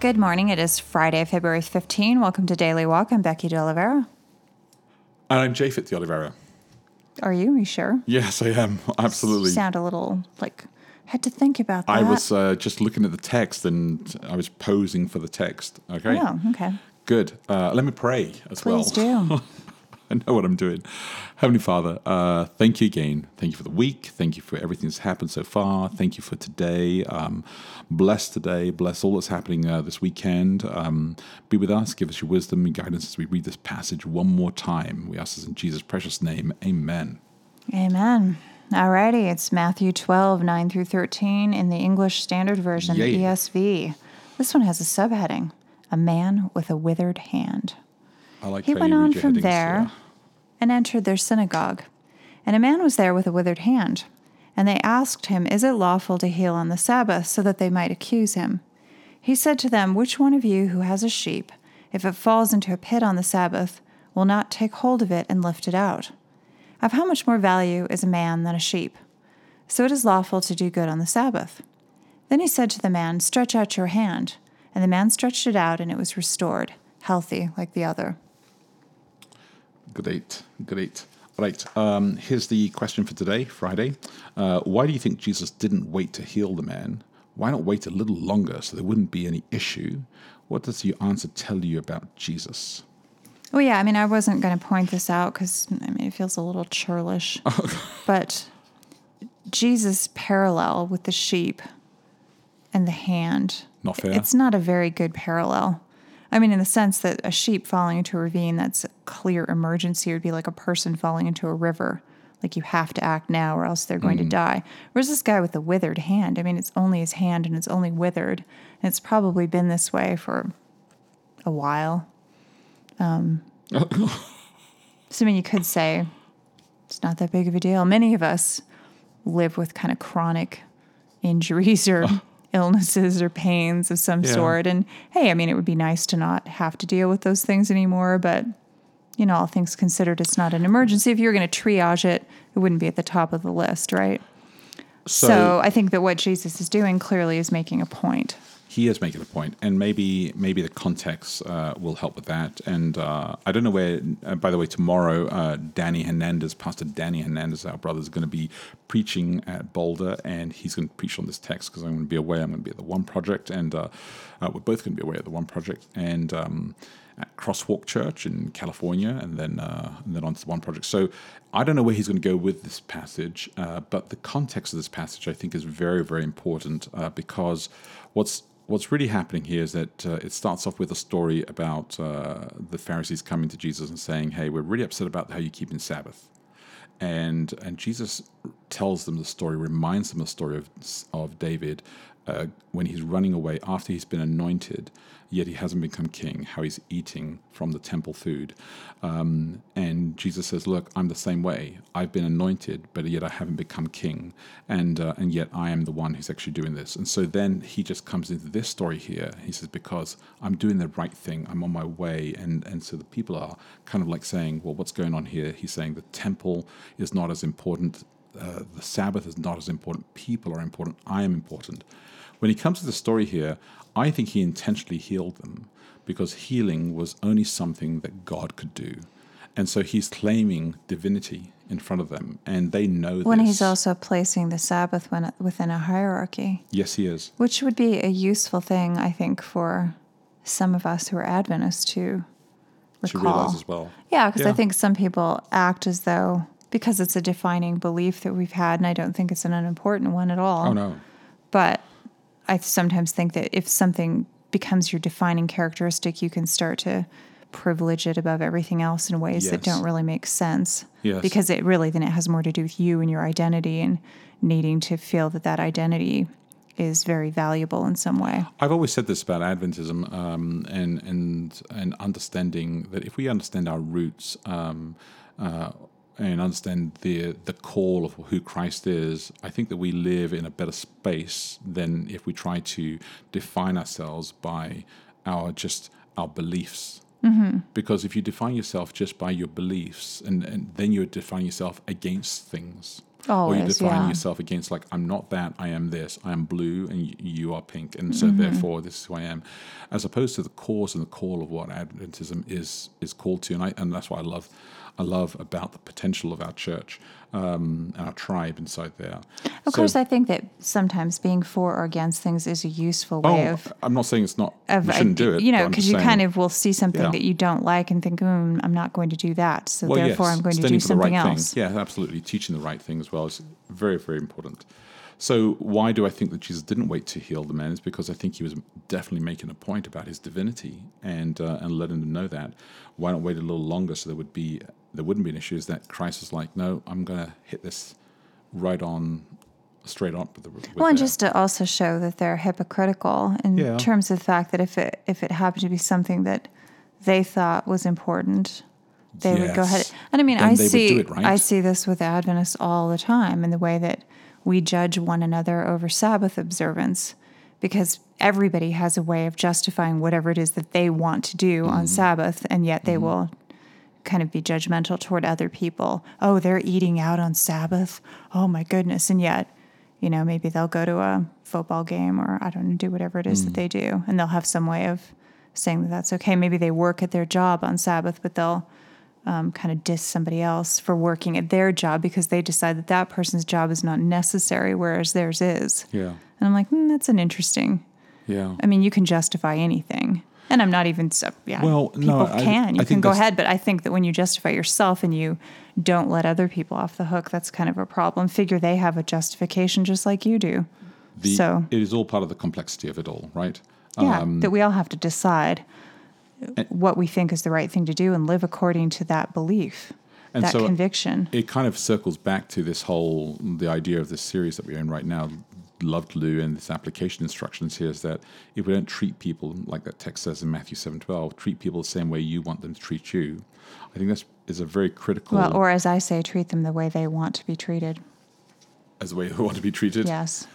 Good morning. It is Friday, February 15. Welcome to Daily Walk. I'm Becky De Oliveira. And I'm Japhet de Oliveira. Are you? Are you sure? Yes, I am. Absolutely. You sound a little like had to think about that. I was uh, just looking at the text and I was posing for the text. Okay. Oh, okay. Good. Uh, let me pray as Please well. do. I know what I'm doing. Heavenly Father, uh, thank you again. Thank you for the week. Thank you for everything that's happened so far. Thank you for today. Um, bless today. Bless all that's happening uh, this weekend. Um, be with us. Give us your wisdom and guidance as we read this passage one more time. We ask this in Jesus' precious name. Amen. Amen. Alrighty, it's Matthew 12, 9 through 13 in the English Standard Version, the ESV. This one has a subheading A Man with a Withered Hand. I like He went on from headings, there yeah. and entered their synagogue. And a man was there with a withered hand. And they asked him, Is it lawful to heal on the Sabbath, so that they might accuse him? He said to them, Which one of you who has a sheep, if it falls into a pit on the Sabbath, will not take hold of it and lift it out? Of how much more value is a man than a sheep? So it is lawful to do good on the Sabbath. Then he said to the man, Stretch out your hand. And the man stretched it out, and it was restored, healthy like the other. Great, great. Right, um, here's the question for today, Friday. Uh, why do you think Jesus didn't wait to heal the man? Why not wait a little longer so there wouldn't be any issue? What does your answer tell you about Jesus? Well, yeah, I mean, I wasn't going to point this out because, I mean, it feels a little churlish. but Jesus' parallel with the sheep and the hand, Not fair? it's not a very good parallel. I mean, in the sense that a sheep falling into a ravine, that's a clear emergency. It would be like a person falling into a river. Like you have to act now or else they're going to die. Whereas this guy with the withered hand, I mean, it's only his hand and it's only withered. And it's probably been this way for a while. Um, so, I mean, you could say it's not that big of a deal. Many of us live with kind of chronic injuries or illnesses or pains of some Yeah. sort. And hey, I mean, it would be nice to not have to deal with those things anymore, but you know, all things considered, it's not an emergency. If you were going to triage it, it wouldn't be at the top of the list, right? So, I think that what Jesus is doing clearly is making a point. He is making a point, and maybe maybe the context uh, will help with that. And uh, I don't know where. Uh, by the way, tomorrow, uh, Danny Hernandez, Pastor Danny Hernandez, our brother, is going to be preaching at Boulder, and he's going to preach on this text because I'm going to be away. I'm going to be at the One Project, and uh, uh, we're both going to be away at the One Project, and. Um, at Crosswalk Church in California, and then uh, and then on to the One Project. So I don't know where he's going to go with this passage, uh, but the context of this passage I think is very very important uh, because what's what's really happening here is that uh, it starts off with a story about uh, the Pharisees coming to Jesus and saying, "Hey, we're really upset about how you keep in Sabbath." and and Jesus tells them the story, reminds them of the story of of David uh, when he's running away after he's been anointed, yet he hasn't become king. How he's eating from the temple food, um, and Jesus says, "Look, I'm the same way. I've been anointed, but yet I haven't become king, and uh, and yet I am the one who's actually doing this." And so then he just comes into this story here. He says, "Because I'm doing the right thing. I'm on my way," and and so the people are kind of like saying, "Well, what's going on here?" He's saying the temple is not as important. Uh, the Sabbath is not as important. People are important. I am important. When he comes to the story here, I think he intentionally healed them because healing was only something that God could do. And so he's claiming divinity in front of them, and they know When this. he's also placing the Sabbath when, within a hierarchy, yes, he is. which would be a useful thing, I think, for some of us who are Adventists to To recall. realize as well. Yeah, because I think some people act as though because it's a defining belief that we've had, and I don't think it's an unimportant one at all. Oh no, But I sometimes think that if something becomes your defining characteristic, you can start to privilege it above everything else in ways that don't really make sense. Yes. Because it really then it has more to do with you and your identity and needing to feel that that identity is very valuable in some way. I've always said this about Adventism, um, and and and understanding that if we understand our roots um, uh, and understand the the call of who Christ is, I think that we live in a better space than if we try to define ourselves by our just our beliefs. Mm-hmm. Because if you define yourself just by your beliefs, and, and then you define yourself against things or you Always, define yeah. yourself against like I'm not that, I am this, I am blue, and you are pink, and so therefore this is who I am, as opposed to the cause and the call of what Adventism is is called to, and I and that's what I love, I love about the potential of our church, um, our tribe inside there. Of course, I think that sometimes being for or against things is a useful way oh, of I'm not saying it's not. of we shouldn't uh, do it. You know, because you saying- kind of will see something Yeah. that you don't like and think, mm, I'm not going to do that. So well, therefore, yes, I'm going to do something right else. Thing. Yeah, absolutely. Teaching the right thing as well is very, very important. So, why do I think that Jesus didn't wait to heal the man? Is because I think he was definitely making a point about his divinity and uh, and letting them know that. Why not wait a little longer so there would be there wouldn't be an issue? Is that Christ is like, no, I'm going to hit this right on, straight on. with the. With Well, and the- just to also show that they're hypocritical in Yeah. terms of the fact that if it if it happened to be something that they thought was important, they would go ahead. And I mean, Then I see it, right? I see this with Adventists all the time in the way that we judge one another over Sabbath observance, because everybody has a way of justifying whatever it is that they want to do Mm-hmm. on Sabbath, and yet they will kind of be judgmental toward other people. Oh, they're eating out on Sabbath. Oh my goodness. And yet, you know, maybe they'll go to a football game or I don't know, do whatever it is Mm. that they do. And they'll have some way of saying that that's okay. Maybe they work at their job on Sabbath, but they'll um, kind of diss somebody else for working at their job because they decide that that person's job is not necessary, whereas theirs is. yeah, And I'm like, hmm, that's an interesting. yeah. I mean, you can justify anything. And I'm not even so, yeah. Well, people no, I- can. You I can go ahead, but I think that when you justify yourself and you don't let other people off the hook, that's kind of a problem. Figure they have a justification just like you do. The, so, it is all part of the complexity of it all, right? yeah, Um, that we all have to decide what we think is the right thing to do and live according to that belief, And that so- conviction. it kind of circles back to this whole the idea of this series that we're in right now loved lou and this application instructions here is that if we don't treat people like that text says in matthew 7.12 treat people the same way you want them to treat you i think that's is a very critical Well, or as I say, treat them the way they want to be treated. as the way they want to be treated Yes.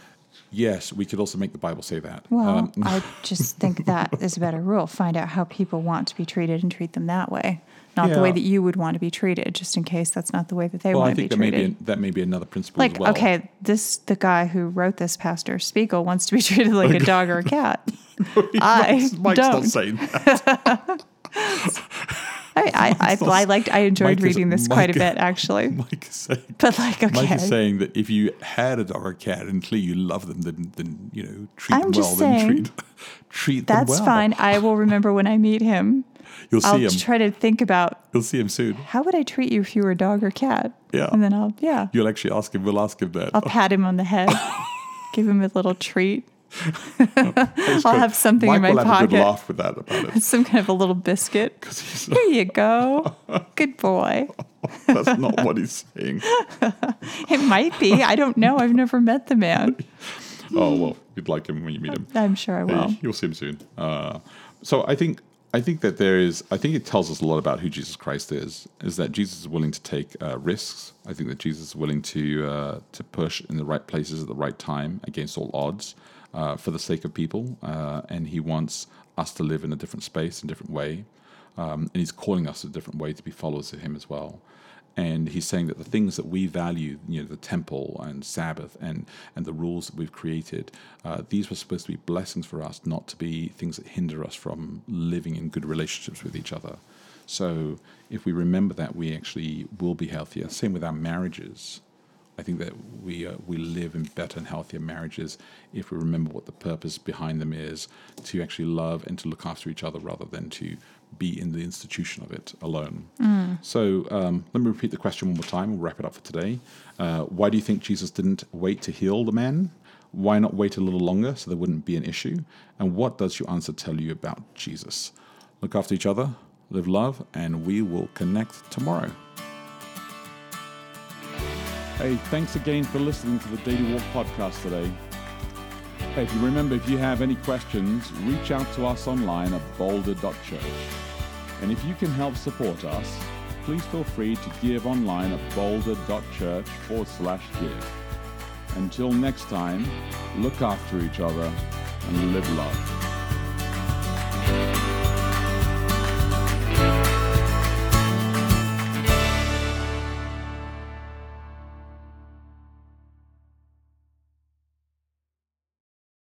Yes we could also make the bible say that Well, Um, I just think that is a better rule. Find out how people want to be treated and treat them that way, not the way that you would want to be treated. Just in case that's not the way that they well want i to be think that may treated. be that may be another principle like, as well okay, this the guy who wrote this, Pastor Spiegel, wants to be treated like a dog or a cat. I Mike's, Mike's not don't. saying that. I, I, I, I liked, I enjoyed Mike is- reading this quite a bit actually. Mike is saying But like, Mike is saying that if you had a dog or cat and clearly you love them, then, then you know treat I'm them well. just Then saying treat treat them that's fine. I will remember when I meet him. You'll see I'll him. try to think about You'll see him soon. how would I treat you if you were a dog or cat. Yeah. and then I'll yeah, You'll actually ask him. We'll ask him that. I'll pat him on the head, give him a little treat. I'll have something Mike in my will have a pocket, good laugh with that about it some kind of a little biscuit. Here you go, good boy. that's not what he's saying. It might be. I don't know. I've never met the man. Oh well, you'd like him when you meet him. I'm sure I will. Hey, You'll see him soon. Uh, so I think I think that there is. I think it tells us a lot about who Jesus Christ is. Is that Jesus is willing to take uh, risks. I think that Jesus is willing to uh, to push in the right places at the right time against all odds uh, for the sake of people, uh, and he wants us to live in a different space, a different way, um, and he's calling us a different way to be followers of him as well and he's saying that the things that we value, you know, the temple and Sabbath and and the rules that we've created, uh, these were supposed to be blessings for us, not to be things that hinder us from living in good relationships with each other. So if we remember that, we actually will be healthier. Same with our marriages. I think that we uh, we live in better and healthier marriages if we remember what the purpose behind them is to actually love and to look after each other rather than to be in the institution of it alone. So um, let me repeat the question one more time. We'll wrap it up for today. Uh, why do you think Jesus didn't wait to heal the man? Why not wait a little longer so there wouldn't be an issue? And what does your answer tell you about Jesus? Look after each other, live love, and we will connect tomorrow. Hey, thanks again for listening to the Daily Walk podcast today. Hey, if you remember, if you have any questions, reach out to us online at boulder.church. And if you can help support us, please feel free to give online at boulder.church forward slash give. Until next time, look after each other and live love.